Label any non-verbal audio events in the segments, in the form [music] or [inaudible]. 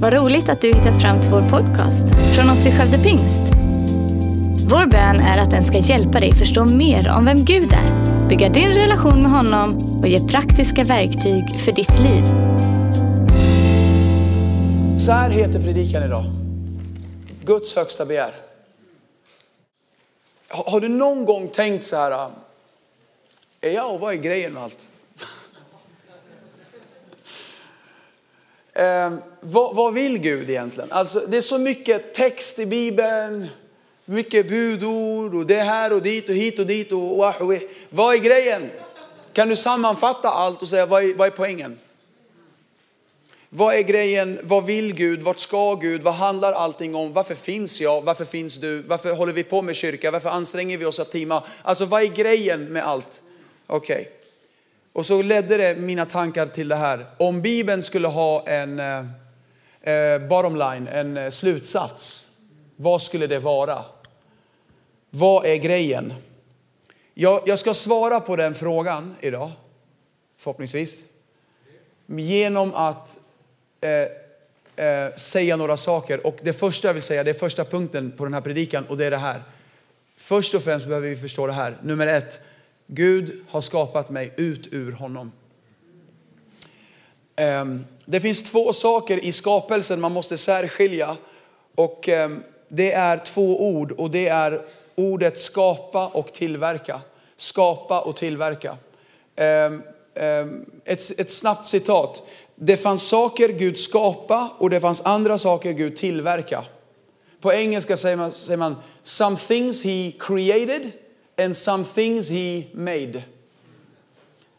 Vad roligt att du hittat fram till vår podcast från oss i Skövde Pingst. Vår bön är att den ska hjälpa dig förstå mer om vem Gud är, bygga din relation med honom och ge praktiska verktyg för ditt liv. Så här heter predikan idag. Guds högsta begär. Har du någon gång tänkt så här, ah, är jag och vad är grejen med allt? Eh, vad, vad vill Gud egentligen? Alltså, det är så mycket text i Bibeln, mycket budord och det här och dit och hit och dit. Och, och, och, vad är grejen? Kan du sammanfatta allt och säga vad är, vad är poängen? Vad är grejen? Vad vill Gud? Vart ska Gud? Vad handlar allting om? Varför finns jag? Varför finns du? Varför håller vi på med kyrka? Varför anstränger vi oss att teama? Alltså vad är grejen med allt? Okej. Okay. Och så ledde det mina tankar till det här. Om Bibeln skulle ha en eh, eh, bottom line, en eh, slutsats. Vad skulle det vara? Vad är grejen? Jag, jag ska svara på den frågan idag, förhoppningsvis. Genom att eh, eh, säga några saker. Och det första jag vill säga, det är första punkten på den här predikan och det är det här. Först och främst behöver vi förstå det här. Nummer ett, Gud har skapat mig ut ur honom. Ehm, det finns två saker i skapelsen man måste särskilja. Och ehm, det är två ord och det är ordet skapa och tillverka. Skapa och tillverka. Ehm, ett, ett snabbt citat. Det fanns saker Gud skapa och det fanns andra saker Gud tillverka. På engelska säger man, säger man some things he created and some things he made.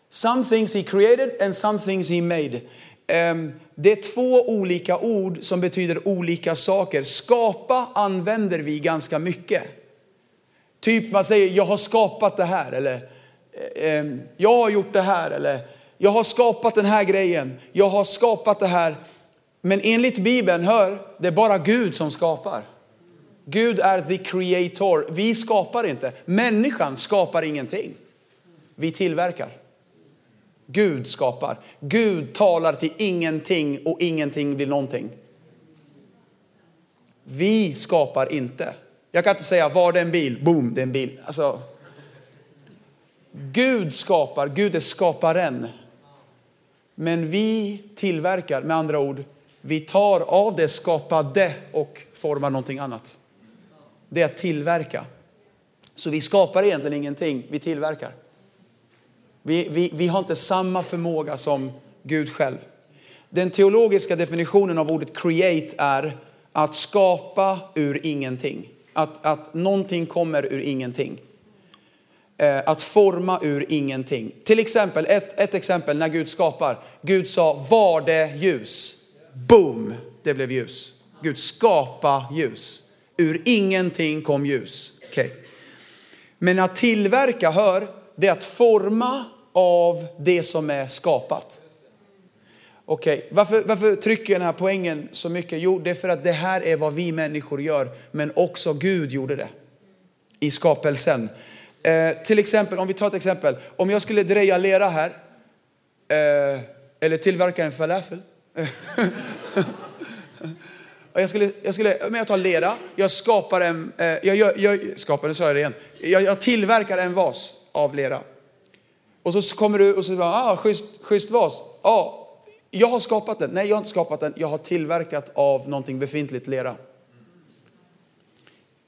Some things he created and some things he made. Um, det är två olika ord som betyder olika saker. Skapa använder vi ganska mycket. Typ man säger jag har skapat det här eller ehm, jag har gjort det här eller jag har skapat den här grejen. Jag har skapat det här. Men enligt Bibeln, hör, det är bara Gud som skapar. Gud är the creator. Vi skapar inte. Människan skapar ingenting. Vi tillverkar. Gud skapar. Gud talar till ingenting och ingenting blir någonting. Vi skapar inte. Jag kan inte säga var det en bil, boom, det är en bil. Alltså, Gud skapar, Gud är skaparen. Men vi tillverkar, med andra ord, vi tar av det skapade och formar någonting annat det är att tillverka. Så vi skapar egentligen ingenting, vi tillverkar. Vi, vi, vi har inte samma förmåga som Gud själv. Den teologiska definitionen av ordet create är att skapa ur ingenting. Att, att någonting kommer ur ingenting. Eh, att forma ur ingenting. Till exempel, ett, ett exempel när Gud skapar. Gud sa, var det ljus? Boom, det blev ljus. Gud skapa ljus. Ur ingenting kom ljus. Okay. Men att tillverka, hör, det är att forma av det som är skapat. Okej, okay. varför, varför trycker jag den här poängen så mycket? Jo, det är för att det här är vad vi människor gör, men också Gud gjorde det i skapelsen. Eh, till exempel, om vi tar ett exempel. Om jag skulle dreja lera här, eh, eller tillverka en falafel. [laughs] Jag skulle, jag skulle, men jag tar lera, jag skapar en, eh, jag, jag, jag skapar, nu sa jag det igen. Jag, jag, tillverkar en vas av lera. Och så kommer du och så bara, ah, schysst, schysst vas. Ah, jag har skapat den. Nej, jag har inte skapat den. Jag har tillverkat av någonting befintligt lera.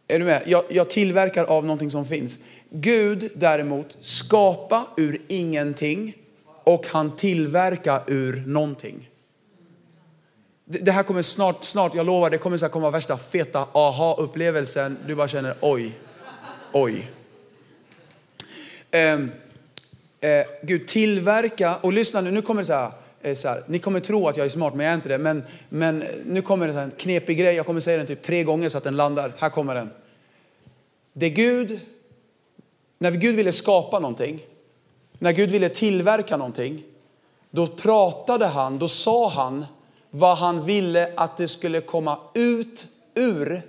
Är du med? Jag, jag tillverkar av någonting som finns. Gud däremot skapa ur ingenting och han tillverkar ur någonting. Det här kommer snart, snart, jag lovar, det kommer så komma värsta feta aha-upplevelsen. Du bara känner oj, oj. Eh, eh, Gud, tillverka, och lyssna nu, nu kommer det så här, eh, så här, ni kommer tro att jag är smart men jag är inte det. Men, men nu kommer det en knepig grej, jag kommer säga den typ tre gånger så att den landar. Här kommer den. Det Gud, när Gud ville skapa någonting, när Gud ville tillverka någonting, då pratade han, då sa han vad han ville att det skulle komma ut ur.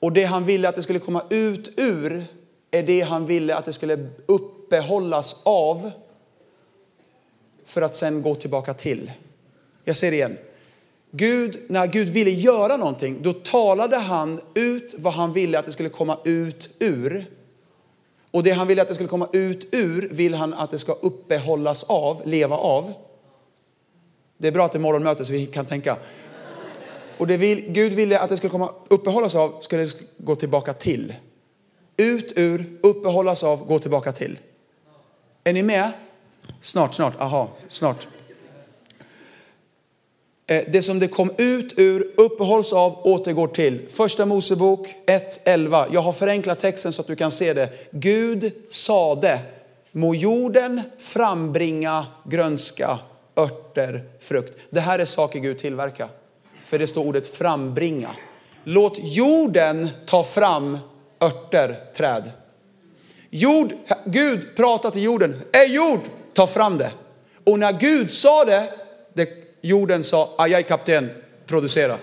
Och det han ville att det skulle komma ut ur är det han ville att det skulle uppehållas av för att sen gå tillbaka till. Jag säger det igen. Gud, när Gud ville göra någonting, då talade han ut vad han ville att det skulle komma ut ur. Och det han ville att det skulle komma ut ur vill han att det ska uppehållas av, leva av. Det är bra att det är morgonmöte så vi kan tänka. Och det vill, Gud ville att det skulle komma uppehållas av, skulle det gå tillbaka till. Ut ur, uppehållas av, gå tillbaka till. Är ni med? Snart, snart, aha, snart. Eh, det som det kom ut ur, uppehålls av, återgår till. Första Mosebok 1.11. Jag har förenklat texten så att du kan se det. Gud sade, må jorden frambringa grönska, örter, frukt. Det här är saker Gud tillverkar. För det står ordet frambringa. Låt jorden ta fram örter, träd. Jord, Gud pratade till jorden. Är jord, ta fram det. Och när Gud sa det, det jorden sa, ajaj kapten, producera.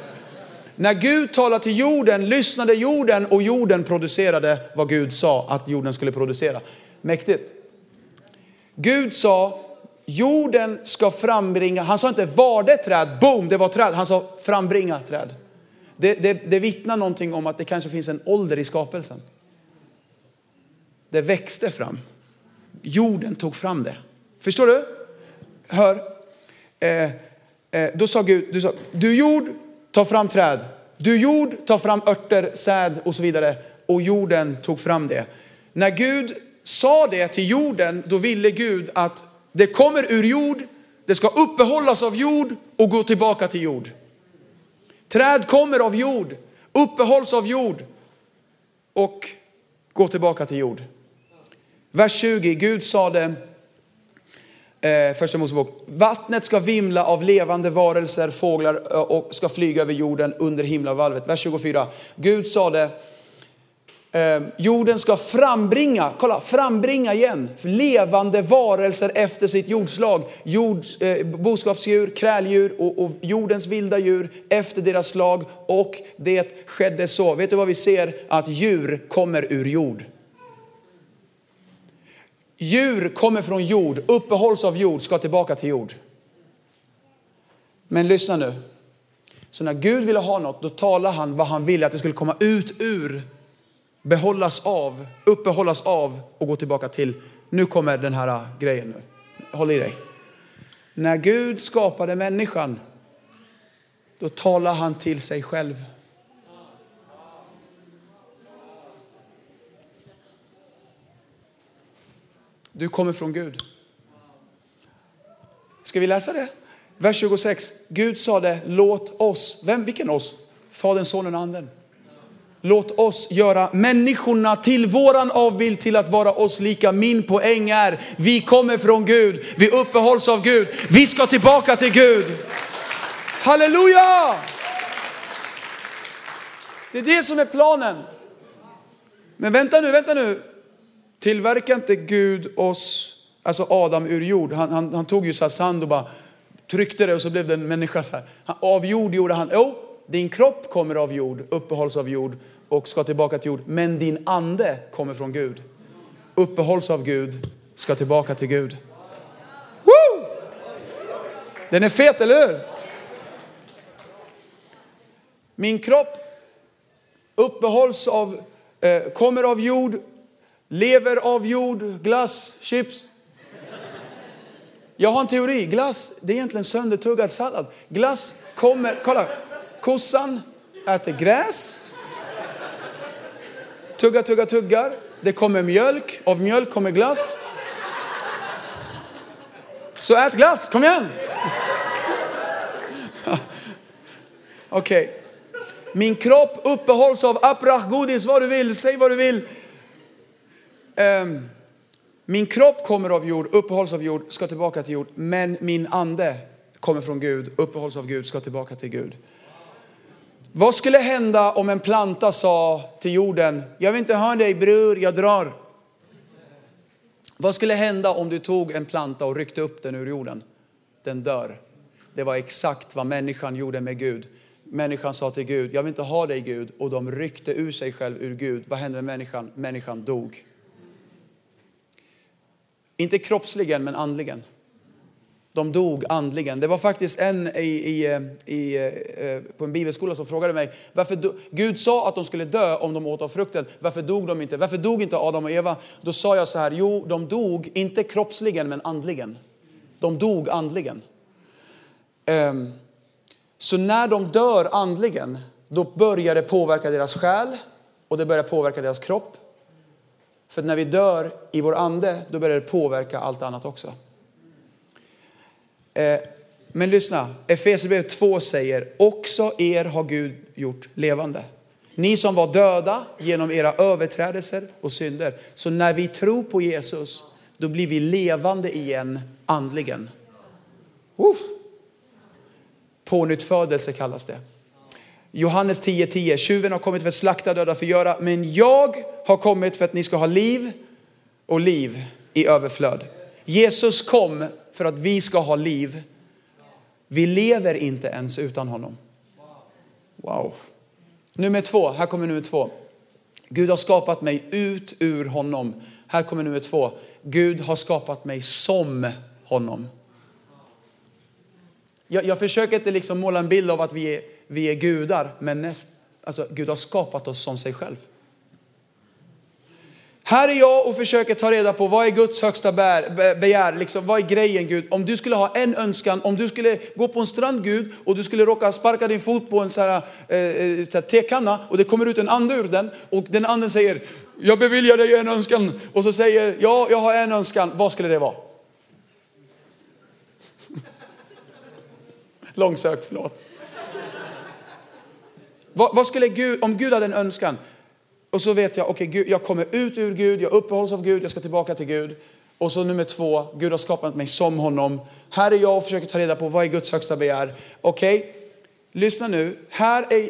När Gud talade till jorden lyssnade jorden och jorden producerade vad Gud sa att jorden skulle producera. Mäktigt. Gud sa, jorden ska frambringa, han sa inte var det träd, boom det var träd, han sa frambringa träd. Det, det, det vittnar någonting om att det kanske finns en ålder i skapelsen. Det växte fram. Jorden tog fram det. Förstår du? Hör. Eh, eh, då sa Gud, du sa, du jord, ta fram träd. Du jord, ta fram örter, säd och så vidare. Och jorden tog fram det. När Gud sa det till jorden, då ville Gud att det kommer ur jord, det ska uppehållas av jord och gå tillbaka till jord. Träd kommer av jord, uppehålls av jord och går tillbaka till jord. Vers 20, Gud sade, eh, första Mosebok, vattnet ska vimla av levande varelser, fåglar eh, och ska flyga över jorden under himlavalvet. Vers 24, Gud sade, eh, jorden ska frambringa, kolla, frambringa igen, levande varelser efter sitt jordslag. Jord, eh, boskapsdjur, kräldjur och, och jordens vilda djur efter deras slag. Och det skedde så. Vet du vad vi ser? Att djur kommer ur jord. Djur kommer från jord, uppehålls av jord, ska tillbaka till jord. Men lyssna nu. Så när Gud ville ha något, då talade han vad han ville att det skulle komma ut ur, behållas av, uppehållas av och gå tillbaka till. Nu kommer den här äh, grejen nu. Håll i dig. När Gud skapade människan, då talade han till sig själv. Du kommer från Gud. Ska vi läsa det? Vers 26. Gud sade, låt oss, vem, vilken oss? Fadern, Sonen och Anden. Låt oss göra människorna till våran avbild till att vara oss lika. Min poäng är, vi kommer från Gud, vi uppehålls av Gud, vi ska tillbaka till Gud. Halleluja! Det är det som är planen. Men vänta nu, vänta nu. Tillverkar inte Gud oss, alltså Adam ur jord? Han, han, han tog ju så sand och bara tryckte det och så blev det en människa så här. Han, av jord gjorde han, jo, din kropp kommer av jord, uppehålls av jord och ska tillbaka till jord. Men din ande kommer från Gud. Uppehålls av Gud, ska tillbaka till Gud. Woo! Den är fet, eller hur? Min kropp uppehålls av, eh, kommer av jord, Lever av jord, glass, chips. Jag har en teori. Glass, det är egentligen söndertuggad sallad. Glass kommer, kolla, kossan äter gräs. Tuggar, tuggar, tuggar. Det kommer mjölk, av mjölk kommer glass. Så ät glass, kom igen! [laughs] Okej. Okay. Min kropp uppehålls av aprach, godis, vad du vill, säg vad du vill. Um, min kropp kommer av jord, uppehålls av jord, ska tillbaka till jord. Men min ande kommer från Gud, uppehålls av Gud, ska tillbaka till Gud. Vad skulle hända om en planta sa till jorden, jag vill inte ha dig bror, jag drar. Vad skulle hända om du tog en planta och ryckte upp den ur jorden? Den dör. Det var exakt vad människan gjorde med Gud. Människan sa till Gud, jag vill inte ha dig Gud. Och de ryckte ur sig själv ur Gud. Vad hände med människan? Människan dog. Inte kroppsligen, men andligen. De dog andligen. Det var faktiskt en i, i, eh, i, eh, på en bibelskola som frågade mig, varför do, Gud sa att de skulle dö om de åt av frukten. Varför dog de inte? Varför dog inte Adam och Eva? Då sa jag så här, jo, de dog inte kroppsligen men andligen. De dog andligen. Um, så när de dör andligen, då börjar det påverka deras själ och det börjar påverka deras kropp. För när vi dör i vår ande, då börjar det påverka allt annat också. Eh, men lyssna, Efesierbrevet 2 säger, också er har Gud gjort levande. Ni som var döda genom era överträdelser och synder. Så när vi tror på Jesus, då blir vi levande igen andligen. Uh. Pånyttfödelse kallas det. Johannes 10.10. 10. Tjuven har kommit för att slakta, döda, förgöra. Men jag har kommit för att ni ska ha liv och liv i överflöd. Jesus kom för att vi ska ha liv. Vi lever inte ens utan honom. Wow. Nummer två, här kommer nummer två. Gud har skapat mig ut ur honom. Här kommer nummer två. Gud har skapat mig som honom. Jag, jag försöker inte liksom måla en bild av att vi är, vi är gudar, men näst, alltså, Gud har skapat oss som sig själv. Här är jag och försöker ta reda på vad är Guds högsta begär, liksom, vad är grejen Gud? Om du skulle ha en önskan, om du skulle gå på en strand Gud och du skulle råka sparka din fot på en så här, eh, eh så här tekanna och det kommer ut en ande ur den och den anden säger, jag beviljar dig en önskan och så säger, ja jag har en önskan, vad skulle det vara? [laughs] Långsökt, förlåt. Vad, vad, skulle Gud, om Gud hade en önskan, och så vet jag, okej, okay, jag kommer ut ur Gud, jag uppehålls av Gud, jag ska tillbaka till Gud. Och så nummer två, Gud har skapat mig som honom. Här är jag och försöker ta reda på vad är Guds högsta begär. Okej, okay, lyssna nu. Här är,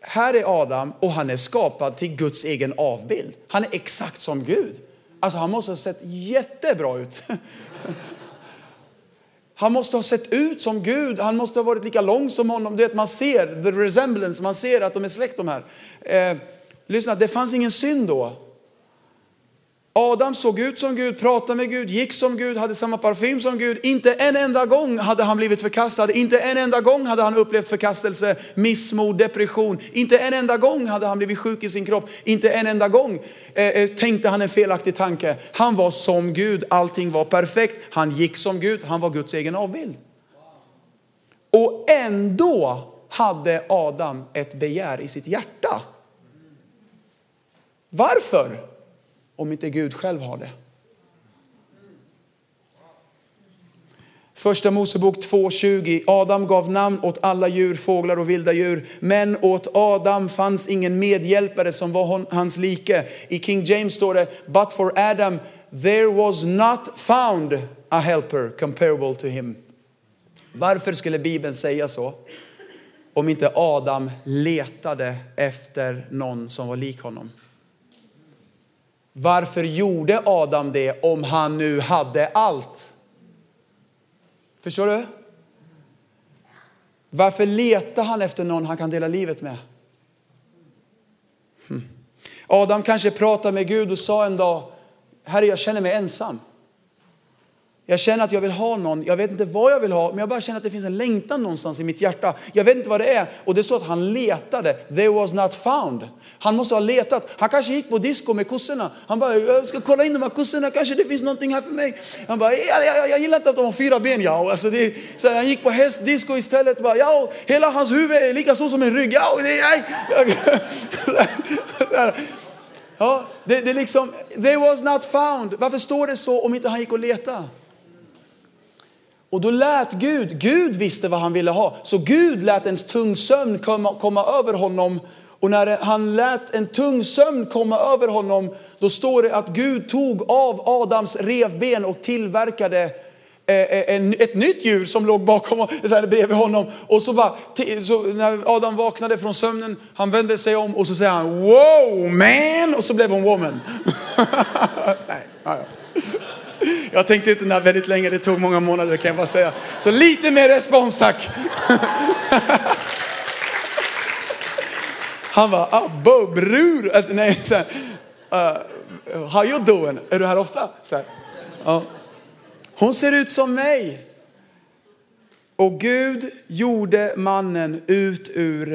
här är Adam och han är skapad till Guds egen avbild. Han är exakt som Gud. Alltså han måste ha sett jättebra ut. [laughs] Han måste ha sett ut som Gud, han måste ha varit lika lång som honom. Du vet, man ser, the resemblance, man ser att de är släkt de här. Eh, Lyssna, det fanns ingen synd då. Adam såg ut som Gud, pratade med Gud, gick som Gud, hade samma parfym som Gud. Inte en enda gång hade han blivit förkastad. Inte en enda gång hade han upplevt förkastelse, missmod, depression. Inte en enda gång hade han blivit sjuk i sin kropp. Inte en enda gång eh, eh tänkte han en felaktig tanke. Han var som Gud, allting var perfekt. Han gick som Gud, han var Guds egen avbild. Och ändå hade Adam ett begär i sitt hjärta. Varför? om inte Gud själv har det. Första Mosebok 2.20. Adam gav namn åt alla djur, fåglar och vilda djur. Men åt Adam fanns ingen medhjälpare som var hans like. I King James står det, but for Adam there was not found a helper comparable to him. Varför skulle Bibeln säga så? Om inte Adam letade efter någon som var lik honom. Varför gjorde Adam det om han nu hade allt? Förstår du? Varför letar han efter någon han kan dela livet med? Hm. Adam kanske pratade med Gud och sa en dag, Herre jag känner mig ensam. Jag känner att jag vill ha någon. Jag vet inte vad jag vill ha, men jag bara känner att det finns en längtan någonstans i mitt hjärta. Jag vet inte vad det är. Och det är så att han letade. There was not found. Han måste ha letat. Han kanske gick på disco med kossorna. Han bara, jag ska kolla in de här kossorna, kanske det finns någonting här för mig. Han bara, jag, jag, jag gillar inte att de har fyra ben. Ja. Alltså det, så han gick på hästdisco istället. Bara, ja, hela hans huvud är lika stort som en rygg. Ja, det, jag, [laughs] ja, det, det liksom, they was not found. Varför står det så om inte han gick och letade? Och då lät Gud, Gud visste vad han ville ha. Så Gud lät en tung sömn komma, komma över honom. Och när han lät en tung sömn komma över honom, då står det att Gud tog av Adams revben och tillverkade eh, eh, ett nytt djur som låg bakom så här, bredvid honom. Och så, bara, så när Adam vaknade från sömnen, han vände sig om och så säger han wow man och så blev hon woman. [laughs] Nej, ja, ja. Jag tänkte den där väldigt länge, det tog många månader kan jag bara säga. Så lite mer respons tack. [laughs] Han var ah, abbo, bror. Alltså, nej, så här, uh, how you doing? Är du här ofta? Så här, uh. Hon ser ut som mig. Och Gud gjorde mannen ut ur,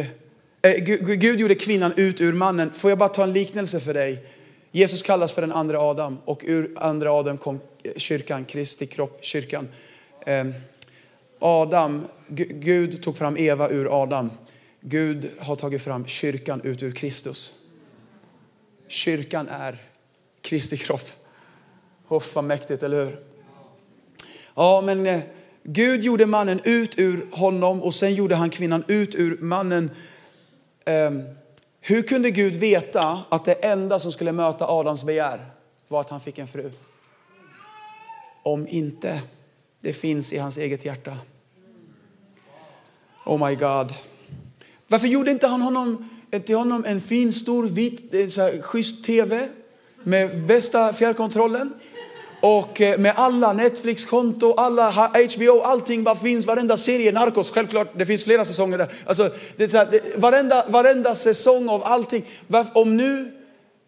eh, äh, Gud, Gud gjorde kvinnan ut ur mannen. Får jag bara ta en liknelse för dig? Jesus kallas för den andra Adam och ur andra Adam kom kyrkan, Kristi kropp, kyrkan. Ehm, Adam, Gud tog fram Eva ur Adam. Gud har tagit fram kyrkan ut ur Kristus. Kyrkan är Kristi kropp. Oh, vad mäktigt, eller hur? Ja, men eh, Gud gjorde mannen ut ur honom och sen gjorde han kvinnan ut ur mannen. Ehm, hur kunde Gud veta att det enda som skulle möta Adams begär var att han fick en fru? Om inte det finns i hans eget hjärta. Oh my God. Varför gjorde inte han honom, eh, till honom en fin, stor, vit, eh, så här, schysst tv med bästa fjärrkontrollen? Och eh, med alla Netflix-konto, alla HBO, allting bara finns, varenda serie, Narcos, självklart, det finns flera säsonger där. Alltså, det är så här, det, varenda, varenda säsong av allting. Varför, om nu,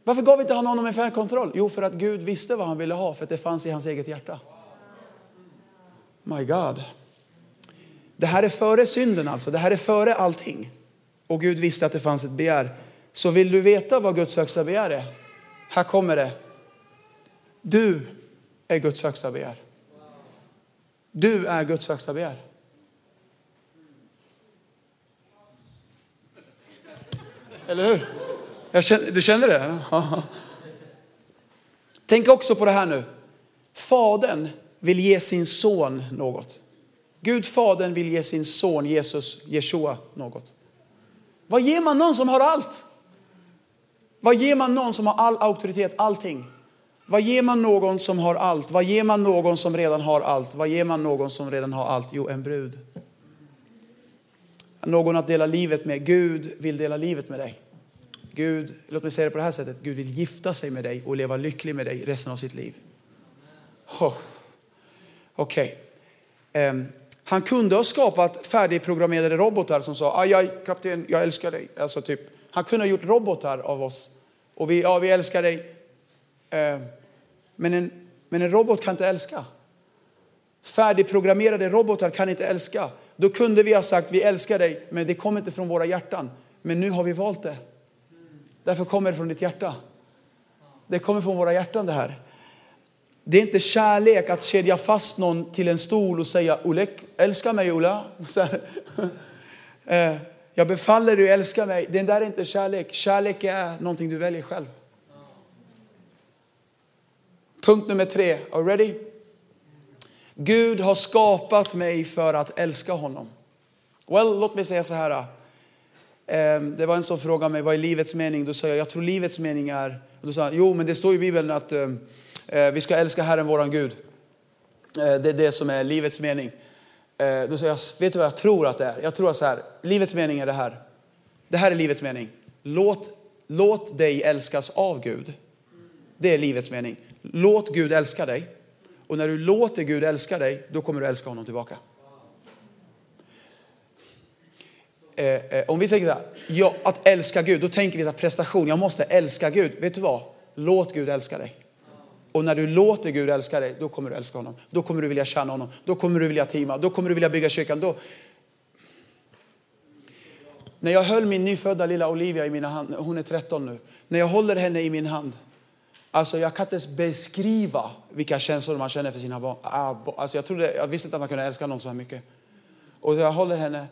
varför gav inte han honom en fjärrkontroll? Jo, för att Gud visste vad han ville ha, för att det fanns i hans eget hjärta. My God. Det här är före synden alltså, det här är före allting. Och Gud visste att det fanns ett begär. Så vill du veta vad Guds högsta begär är? Här kommer det. Du är Guds högsta begär. Du är Guds högsta begär. Eller hur? Känner, du känner det? Tänk också på det här nu. Fadern vill ge sin son något. Gud Fadern vill ge sin son Jesus, Jeshua, något. Vad ger man någon som har allt? Vad ger man någon som har all auktoritet, allting? Vad ger man någon som har allt? Vad ger man någon som redan har allt? Vad ger man någon som redan har allt? Jo, en brud. Någon att dela livet med. Gud vill dela livet med dig. Gud, låt mig säga det på det här sättet. Gud vill gifta sig med dig och leva lycklig med dig resten av sitt liv. Oh. Okej. Okay. Um, han kunde ha skapat färdigprogrammerade robotar som sa, aj, aj, kapten, jag älskar dig. Alltså typ, han kunde ha gjort robotar av oss. Och vi, ja, vi älskar dig. Uh, men, en, men en robot kan inte älska. Färdigprogrammerade robotar kan inte älska. Då kunde vi ha sagt, vi älskar dig, men det kommer inte från våra hjärtan. Men nu har vi valt det. Därför kommer det från ditt hjärta. Det kommer från våra hjärtan det här. Det är inte kärlek att kedja fast någon till en stol och säga Olek, älska mig Ola. [laughs] Eh, Jag befaller dig, älska mig. Det där är inte kärlek. Kärlek är någonting du väljer själv. Punkt nummer tre. Are you ready? Gud har skapat mig för att älska honom. Well, låt mig säga så här. Ehm, det var en som frågade mig vad är livets mening. Då sa jag, jag tror livets mening är, då sa han, jo men det står i Bibeln att ehm, eh, vi ska älska Herren våran Gud. Eh, det är det som är livets mening. Eh, då sa jag, vet du vad jag tror att det är? Jag tror att så här, livets mening är det här. Det här är livets mening. Låt, låt dig älskas av Gud. Det är livets mening. Låt Gud älska dig. Och när du låter Gud älska dig, då kommer du älska honom tillbaka. Eh, eh, om vi tänker så här, ja, att älska Gud, då tänker vi så här, prestation. Jag måste älska Gud. Vet du vad? Låt Gud älska dig. Och när du låter Gud älska dig, då kommer du älska honom. Då kommer du vilja tjäna honom. Då kommer du vilja teama. Då kommer du vilja bygga kyrkan. Då... När jag höll min nyfödda lilla Olivia i mina hand, hon är 13 nu. När jag håller henne i min hand, alltså jag kan inte ens beskriva vilka känslor man känner för sina barn. Ah, alltså jag, trodde, jag visste inte att man kunde älska någon så här mycket. Och jag håller henne,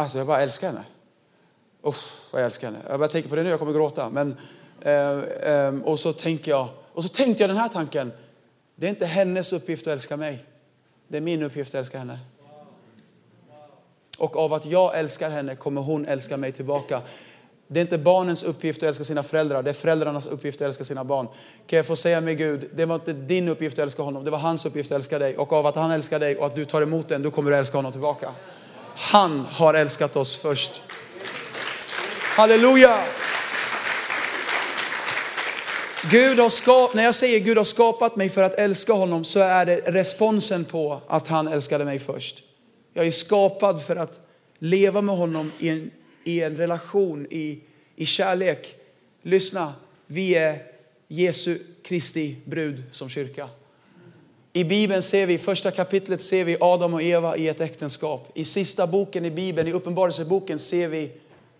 alltså jag bara älskar henne. Usch, vad jag älskar henne. Jag bara tänker på det nu, jag kommer gråta. Men, eh, eh, och så tänker jag, och så tänkte jag den här tanken. Det är inte hennes uppgift att älska mig. Det är min uppgift att älska henne. Och av att jag älskar henne kommer hon älska mig tillbaka. Det är inte barnens uppgift att älska sina föräldrar, det är föräldrarnas uppgift att älska sina barn. Kan jag få säga med Gud, det var inte din uppgift att älska honom, det var hans uppgift att älska dig. Och av att han älskar dig och att du tar emot den, då kommer du älska honom tillbaka. Han har älskat oss först. Halleluja! Gud har skapat, när jag säger Gud har skapat mig för att älska honom så är det responsen på att han älskade mig först. Jag är skapad för att leva med honom i en, i en relation, i, i kärlek. Lyssna, vi är Jesu Kristi brud som kyrka. I Bibeln ser vi, i första kapitlet ser vi Adam och Eva i ett äktenskap. I sista boken i Bibeln, i Uppenbarelseboken, ser vi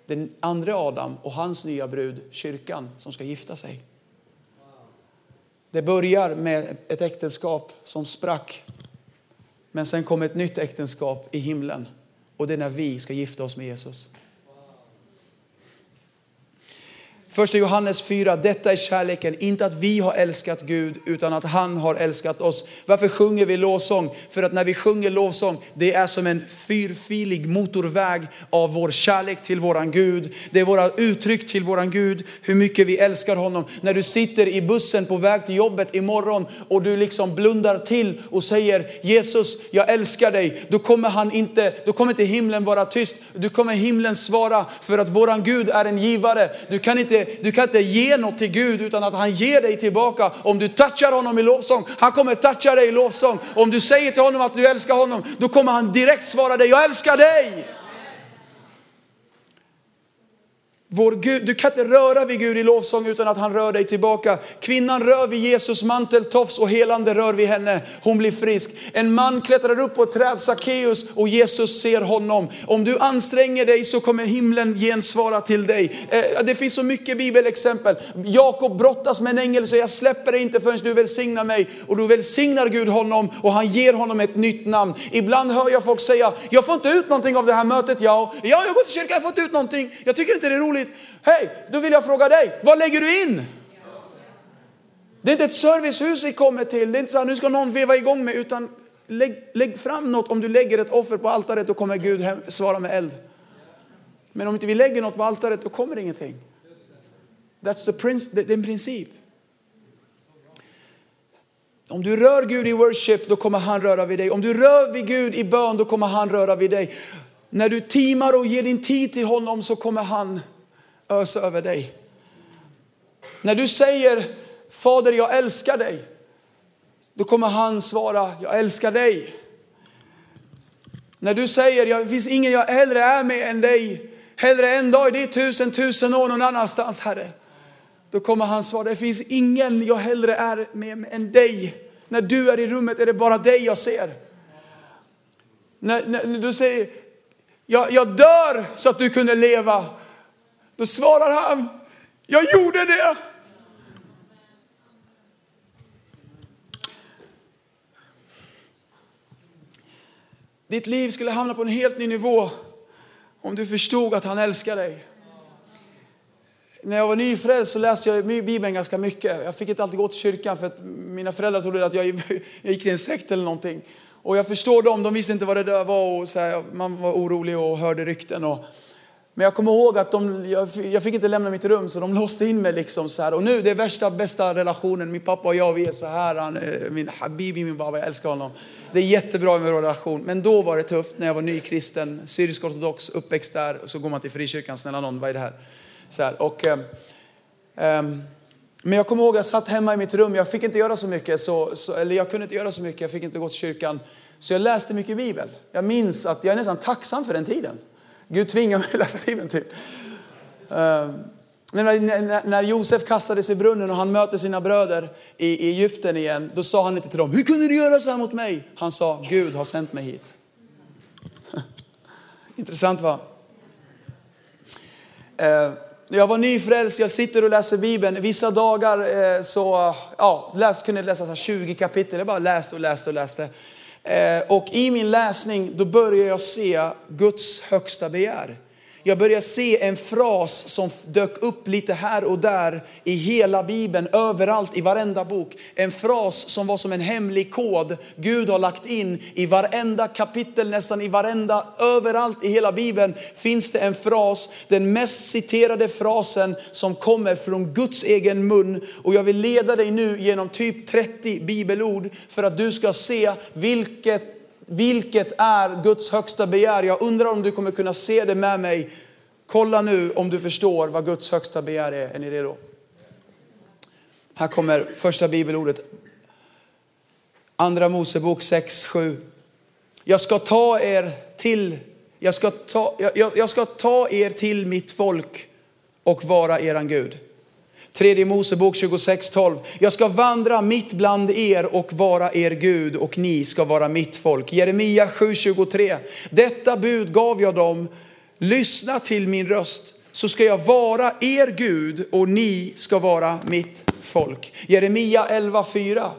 den andra Adam och hans nya brud, kyrkan, som ska gifta sig. Det börjar med ett äktenskap som sprack. Men sen kommer ett nytt äktenskap i himlen. Och det är när vi ska gifta oss med Jesus. Första Johannes 4, detta är kärleken, inte att vi har älskat Gud utan att han har älskat oss. Varför sjunger vi lovsång? För att när vi sjunger lovsång, det är som en fyrfilig motorväg av vår kärlek till våran Gud. Det är våra uttryck till våran Gud, hur mycket vi älskar honom. När du sitter i bussen på väg till jobbet imorgon och du liksom blundar till och säger Jesus, jag älskar dig. Då kommer han inte, då kommer inte himlen vara tyst. Du kommer himlen svara för att våran Gud är en givare. Du kan inte du kan inte ge något till Gud utan att han ger dig tillbaka. Om du touchar honom i lovsång, han kommer toucha dig i lovsång. Om du säger till honom att du älskar honom, då kommer han direkt svara dig, jag älskar dig. Vår Gud, du kan inte röra vid Gud i lovsång utan att han rör dig tillbaka. Kvinnan rör vid Jesus manteltofs och helande rör vid henne. Hon blir frisk. En man klättrar upp på ett träd, Sackeus, och Jesus ser honom. Om du anstränger dig så kommer himlen gensvara till dig. Eh, det finns så mycket bibelexempel. Jakob brottas med en ängel så jag släpper dig inte förrän du välsignar mig. Och då välsignar Gud honom och han ger honom ett nytt namn. Ibland hör jag folk säga, jag får inte ut någonting av det här mötet. Ja, ja jag går till kyrkan, jag får inte ut någonting. Jag tycker inte det är roligt roligt. Hej, då vill jag fråga dig, vad lägger du in? Det är inte ett servicehus vi kommer till. Det är inte så här, nu ska någon veva igång med, utan lägg, lägg fram något. Om du lägger ett offer på altaret, då kommer Gud hem, svara med eld. Men om inte vi lägger något på altaret, då kommer det ingenting. That's the princ- det är en princip. Om du rör Gud i worship, då kommer han röra vid dig. Om du rör vid Gud i bön, då kommer han röra vid dig. När du timar och ger din tid till honom så kommer han ösa över dig. När du säger Fader, jag älskar dig, då kommer han svara, jag älskar dig. När du säger, det finns ingen jag hellre är med än dig, hellre en dag i ditt hus än tusen år någon annanstans, Herre. Då kommer han svara, det finns ingen jag hellre är med än dig. När du är i rummet är det bara dig jag ser. När, när, när du säger, jag, jag dör så att du kunde leva. Då svarar han, jag gjorde det. Ditt liv skulle hamna på en helt ny nivå om du förstod att han älskar dig. När jag var nyfrälst så läste jag Bibeln ganska mycket. Jag fick inte alltid gå till kyrkan för att mina föräldrar trodde att jag [laughs] gick till en sekt eller någonting. Och jag förstår dem, de visste inte vad det där var och så här, man var orolig och hörde rykten. Och, men jag kommer ihåg att de, jag, jag, fick inte lämna mitt rum så de låste in mig liksom så här. Och nu det är värsta bästa relationen. Min pappa och jag vi är så här. Han, eh, min habibi, min baba, jag älskar honom. Det är jättebra med vår relation. Men då var det tufft när jag var nykristen, syrisk ortodox, uppväxt där. Och Så går man till frikyrkan, snälla någon, vad är det här? Så här och, um, men jag kommer ihåg att jag satt hemma i mitt rum. Jag fick inte göra så mycket, så, så, eller jag kunde inte göra så mycket. Jag fick inte gå till kyrkan. Så jag läste mycket Bibel. Jag minns att jag är nästan tacksam för den tiden. Gud tvingar mig att läsa Bibeln typ. Ehm, men när, när Josef kastades i brunnen och han möter sina bröder i, i Egypten igen, då sa han inte till dem, hur kunde du göra så här mot mig? Han sa, Gud har sänt mig hit. [laughs] Intressant va? Ehm, jag var nyfrälst, jag sitter och läser Bibeln. Vissa dagar eh, så ja, läs, kunde jag läsa 20 kapitel. Jag bara läste och läste och läste. Eh, och i min läsning då börjar jag se Guds högsta begär. Jag börjar se en fras som dök upp lite här och där i hela Bibeln, överallt i varenda bok. En fras som var som en hemlig kod Gud har lagt in i varenda kapitel, nästan i varenda, överallt i hela Bibeln finns det en fras, den mest citerade frasen som kommer från Guds egen mun. Och jag vill leda dig nu genom typ 30 bibelord för att du ska se vilket vilket är Guds högsta begär? Jag undrar om du kommer kunna se det med mig. Kolla nu om du förstår vad Guds högsta begär är. Är ni redo? Här kommer första bibelordet. Andra Mosebok 6, 7. Jag ska ta er till, jag ska ta, jag, jag ska ta er till mitt folk och vara eran Gud. Tredje Mosebok 26.12. Jag ska vandra mitt bland er och vara er Gud och ni ska vara mitt folk. Jeremia 7.23. Detta bud gav jag dem. Lyssna till min röst så ska jag vara er Gud och ni ska vara mitt folk. Jeremia 11.4.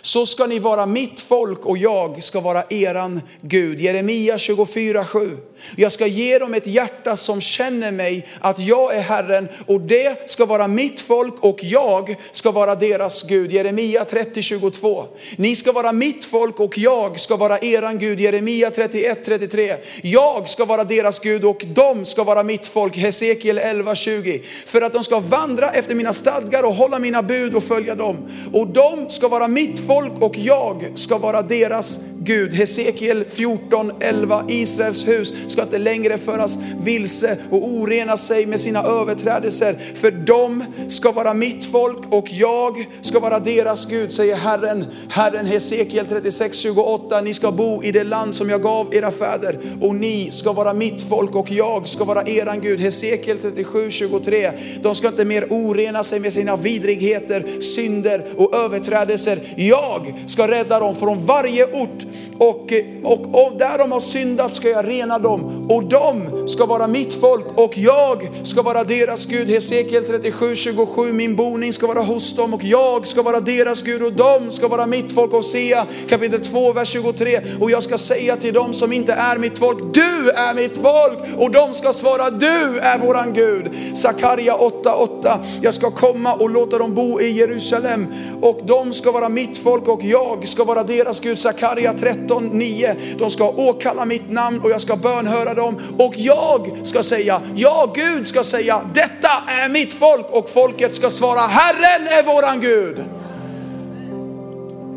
Så ska ni vara mitt folk och jag ska vara eran Gud. Jeremia 24.7. Jag ska ge dem ett hjärta som känner mig att jag är Herren och det ska vara mitt folk och jag ska vara deras Gud. Jeremia 30.22. Ni ska vara mitt folk och jag ska vara eran Gud. Jeremia 31.33. Jag ska vara deras Gud och de ska vara mitt folk. Hesekiel 11.20. För att de ska vandra efter mina stadgar och hålla mina bud och följa dem. Och de ska vara mitt folk och jag ska vara deras Gud. Hesekiel 14.11. Israels hus ska inte längre föras vilse och orena sig med sina överträdelser. För de ska vara mitt folk och jag ska vara deras Gud, säger Herren. Herren Hesekiel 36.28. Ni ska bo i det land som jag gav era fäder och ni ska vara mitt folk och jag ska vara eran Gud. Hesekiel 37.23. De ska inte mer orena sig med sina vidrigheter, synder och överträdelser. Jag ska rädda dem från varje ort och, eh, och, och där de har syndat ska jag rena dem och de ska vara mitt folk och jag ska vara deras Gud. Hesekiel 37, 27. Min boning ska vara hos dem och jag ska vara deras Gud och de ska vara mitt folk. Hosea kapitel 2, vers 23. Och jag ska säga till dem som inte är mitt folk, du är mitt folk. Och de ska svara, du är våran Gud. Sakaria 8, 8. Jag ska komma och låta dem bo i Jerusalem och de ska vara mitt folk och jag ska vara deras Gud. Sakaria 13 13.9. De ska åkalla mitt namn och jag ska bönhöra dem. Och jag ska säga, ja Gud ska säga, detta är mitt folk. Och folket ska svara, Herren är våran Gud.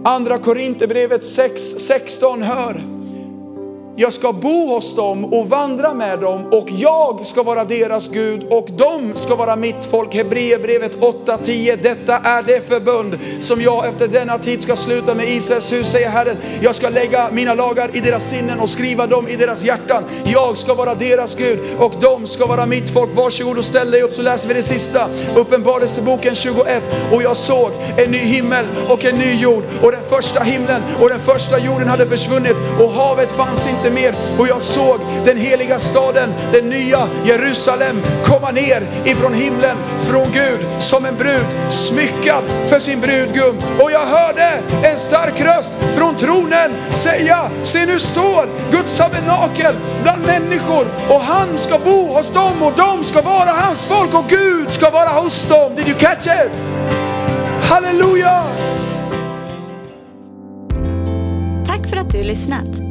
Andra Korinthierbrevet 6.16 hör. Jag ska bo hos dem och vandra med dem och jag ska vara deras Gud och de ska vara mitt folk. Hebreerbrevet 8.10. Detta är det förbund som jag efter denna tid ska sluta med Israels hus, säger Herren. Jag ska lägga mina lagar i deras sinnen och skriva dem i deras hjärtan. Jag ska vara deras Gud och de ska vara mitt folk. Varsågod och ställ dig upp så läser vi det sista. Uppenbarelseboken 21. Och jag såg en ny himmel och en ny jord och den första himlen och den första jorden hade försvunnit och havet fanns inte mer. Och jag såg den heliga staden, den nya Jerusalem, komma ner ifrån himlen, från Gud, som en brud smyckad för sin brudgum. Och jag hörde en stark röst från tronen säga, se nu står Guds tabernakel bland människor och han ska bo hos dem och de ska vara hans folk och Gud ska vara hos dem. Did you catch it? Halleluja! Tack för att du lyssnat.